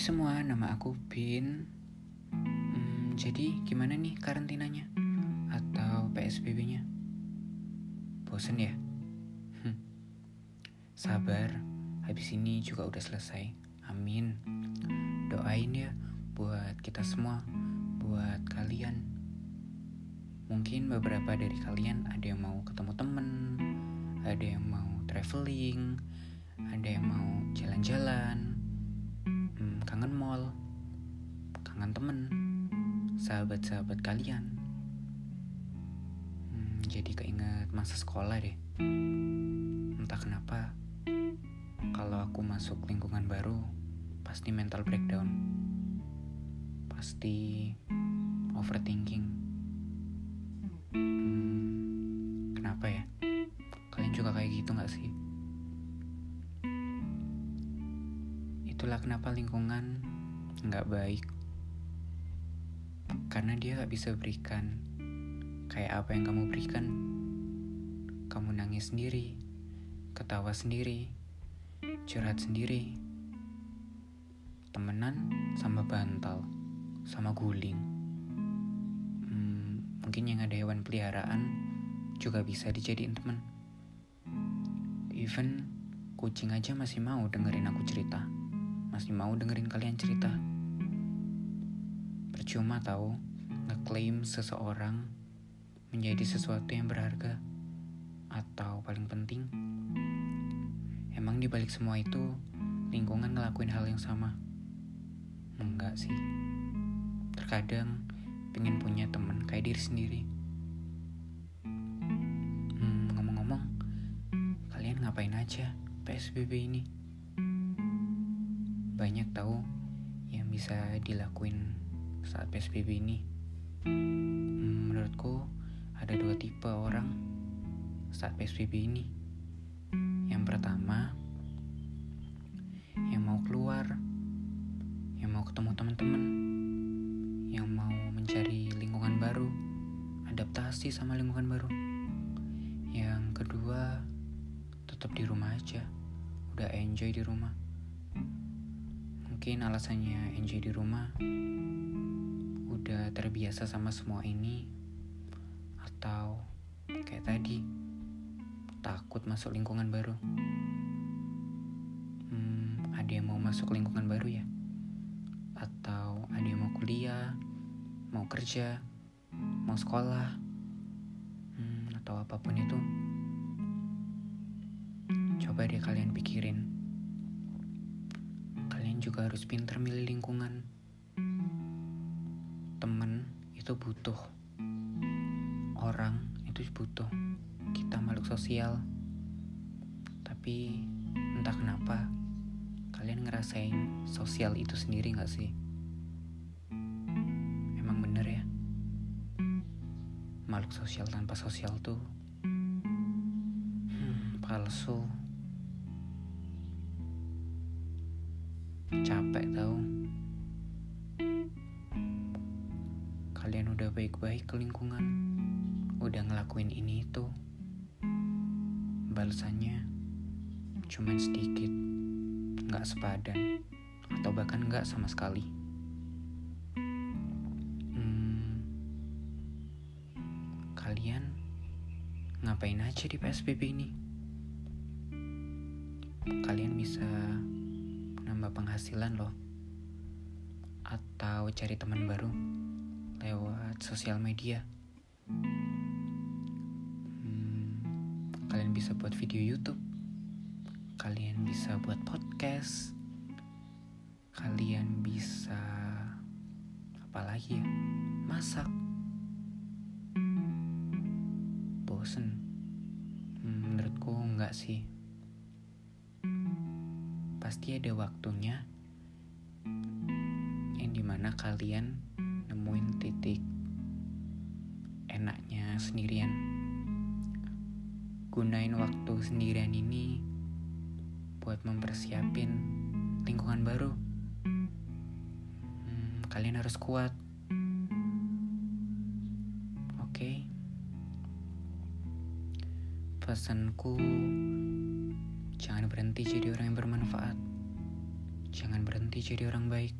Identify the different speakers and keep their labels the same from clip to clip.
Speaker 1: semua, nama aku Bin. Hmm, jadi gimana nih karantinanya? Atau PSBB-nya? Bosen ya? Hm. Sabar, habis ini juga udah selesai. Amin. Doain ya buat kita semua, buat kalian. Mungkin beberapa dari kalian ada yang mau ketemu temen, ada yang mau traveling, ada yang mau jalan-jalan, kangen mall, kangen temen, sahabat-sahabat kalian. Hmm, jadi keinget masa sekolah deh. Entah kenapa, kalau aku masuk lingkungan baru, pasti mental breakdown. Pasti overthinking. Hmm, kenapa ya? Kalian juga kayak gitu gak sih? Itulah kenapa lingkungan nggak baik. Karena dia nggak bisa berikan kayak apa yang kamu berikan. Kamu nangis sendiri, ketawa sendiri, curhat sendiri, temenan sama bantal, sama guling. Hmm, mungkin yang ada hewan peliharaan juga bisa dijadiin temen. Even kucing aja masih mau dengerin aku cerita masih mau dengerin kalian cerita. Percuma tahu ngeklaim seseorang menjadi sesuatu yang berharga atau paling penting. Emang di balik semua itu lingkungan ngelakuin hal yang sama? Enggak sih. Terkadang pengen punya teman kayak diri sendiri. Hmm, ngomong-ngomong, kalian ngapain aja PSBB ini? Banyak tahu yang bisa dilakuin saat PSBB ini. Hmm, menurutku ada dua tipe orang saat PSBB ini. Yang pertama, yang mau keluar, yang mau ketemu teman-teman, yang mau mencari lingkungan baru, adaptasi sama lingkungan baru. Yang kedua, tetap di rumah aja, udah enjoy di rumah. Mungkin alasannya enjoy di rumah udah terbiasa sama semua ini atau kayak tadi takut masuk lingkungan baru. Hmm, ada yang mau masuk lingkungan baru ya? Atau ada yang mau kuliah, mau kerja, mau sekolah, hmm, atau apa pun itu. Coba deh kalian pikirin juga harus pintar milih lingkungan. Temen itu butuh. Orang itu butuh. Kita makhluk sosial. Tapi entah kenapa kalian ngerasain sosial itu sendiri gak sih? Emang bener ya? Makhluk sosial tanpa sosial tuh hmm, palsu. Capek tau. Kalian udah baik-baik ke lingkungan. Udah ngelakuin ini itu. Balasannya cuman sedikit. Gak sepadan. Atau bahkan gak sama sekali. Hmm, kalian ngapain aja di PSBB ini? Kalian bisa nambah penghasilan loh. Atau cari teman baru lewat sosial media. Hmm, kalian bisa buat video YouTube. Kalian bisa buat podcast. Kalian bisa apa lagi ya masak. Bosen. Hmm, menurutku enggak sih pasti ada waktunya yang di mana kalian nemuin titik enaknya sendirian. Gunain waktu sendirian ini buat mempersiapin lingkungan baru. Hmm, kalian harus kuat. Oke. Pesanku Jangan berhenti jadi orang yang bermanfaat. jangan berhenti jadi orang baik.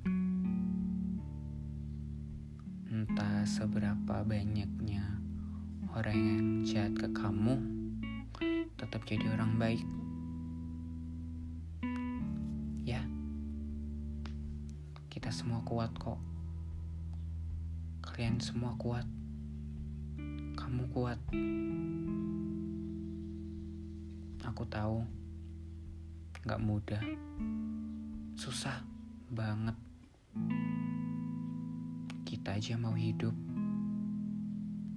Speaker 1: Entah seberapa banyaknya orang yang jahat ke kamu, tetap jadi orang baik. Ya, kita semua kuat kok. Kalian semua kuat. Kamu kuat. Aku tahu, gak mudah, susah banget. Kita aja mau hidup,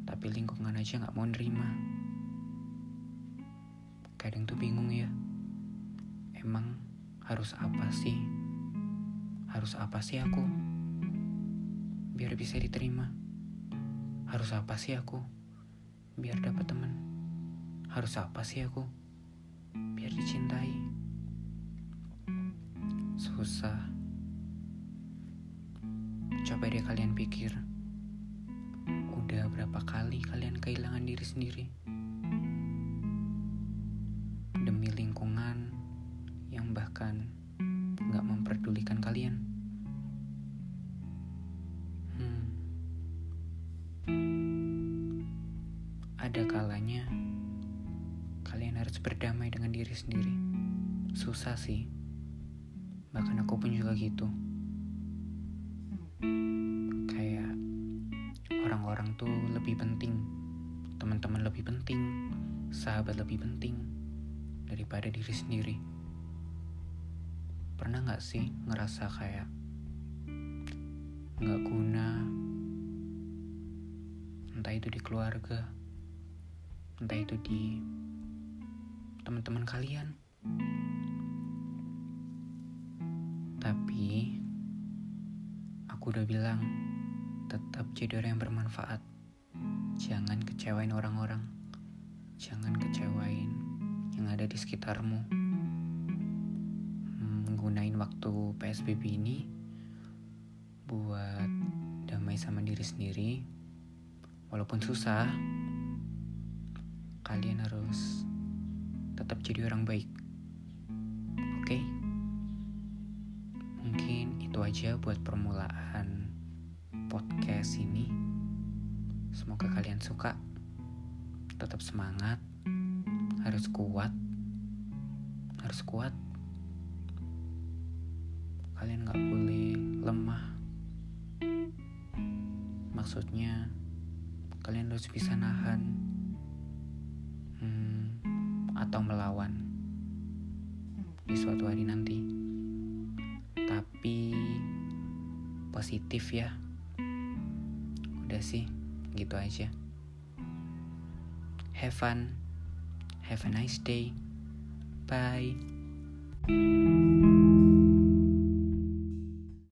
Speaker 1: tapi lingkungan aja gak mau nerima. Kadang tuh bingung ya, emang harus apa sih? Harus apa sih aku? Biar bisa diterima. Harus apa sih aku? Biar dapat teman. Harus apa sih aku? biar dicintai. Susah. Coba deh kalian pikir, udah berapa kali kalian kehilangan diri sendiri demi lingkungan yang bahkan gak memperdulikan kalian. Hmm. Ada kalanya kalian harus berdamai dengan diri sendiri. Susah sih. Bahkan aku pun juga gitu. Kayak orang-orang tuh lebih penting, teman-teman lebih penting, sahabat lebih penting daripada diri sendiri. Pernah gak sih ngerasa kayak gak guna, entah itu di keluarga, entah itu di teman-teman kalian. Aku udah bilang tetap jadi orang yang bermanfaat. Jangan kecewain orang-orang. Jangan kecewain yang ada di sekitarmu. Menggunain waktu PSBB ini buat damai sama diri sendiri. Walaupun susah, kalian harus tetap jadi orang baik. Aja buat permulaan podcast ini. Semoga kalian suka. Tetap semangat, harus kuat, harus kuat. Kalian gak boleh lemah. Maksudnya, kalian harus bisa nahan. Hmm, atau melawan di suatu hari nanti. Tapi positif ya. Udah sih, gitu aja. Have fun. Have a nice day. Bye.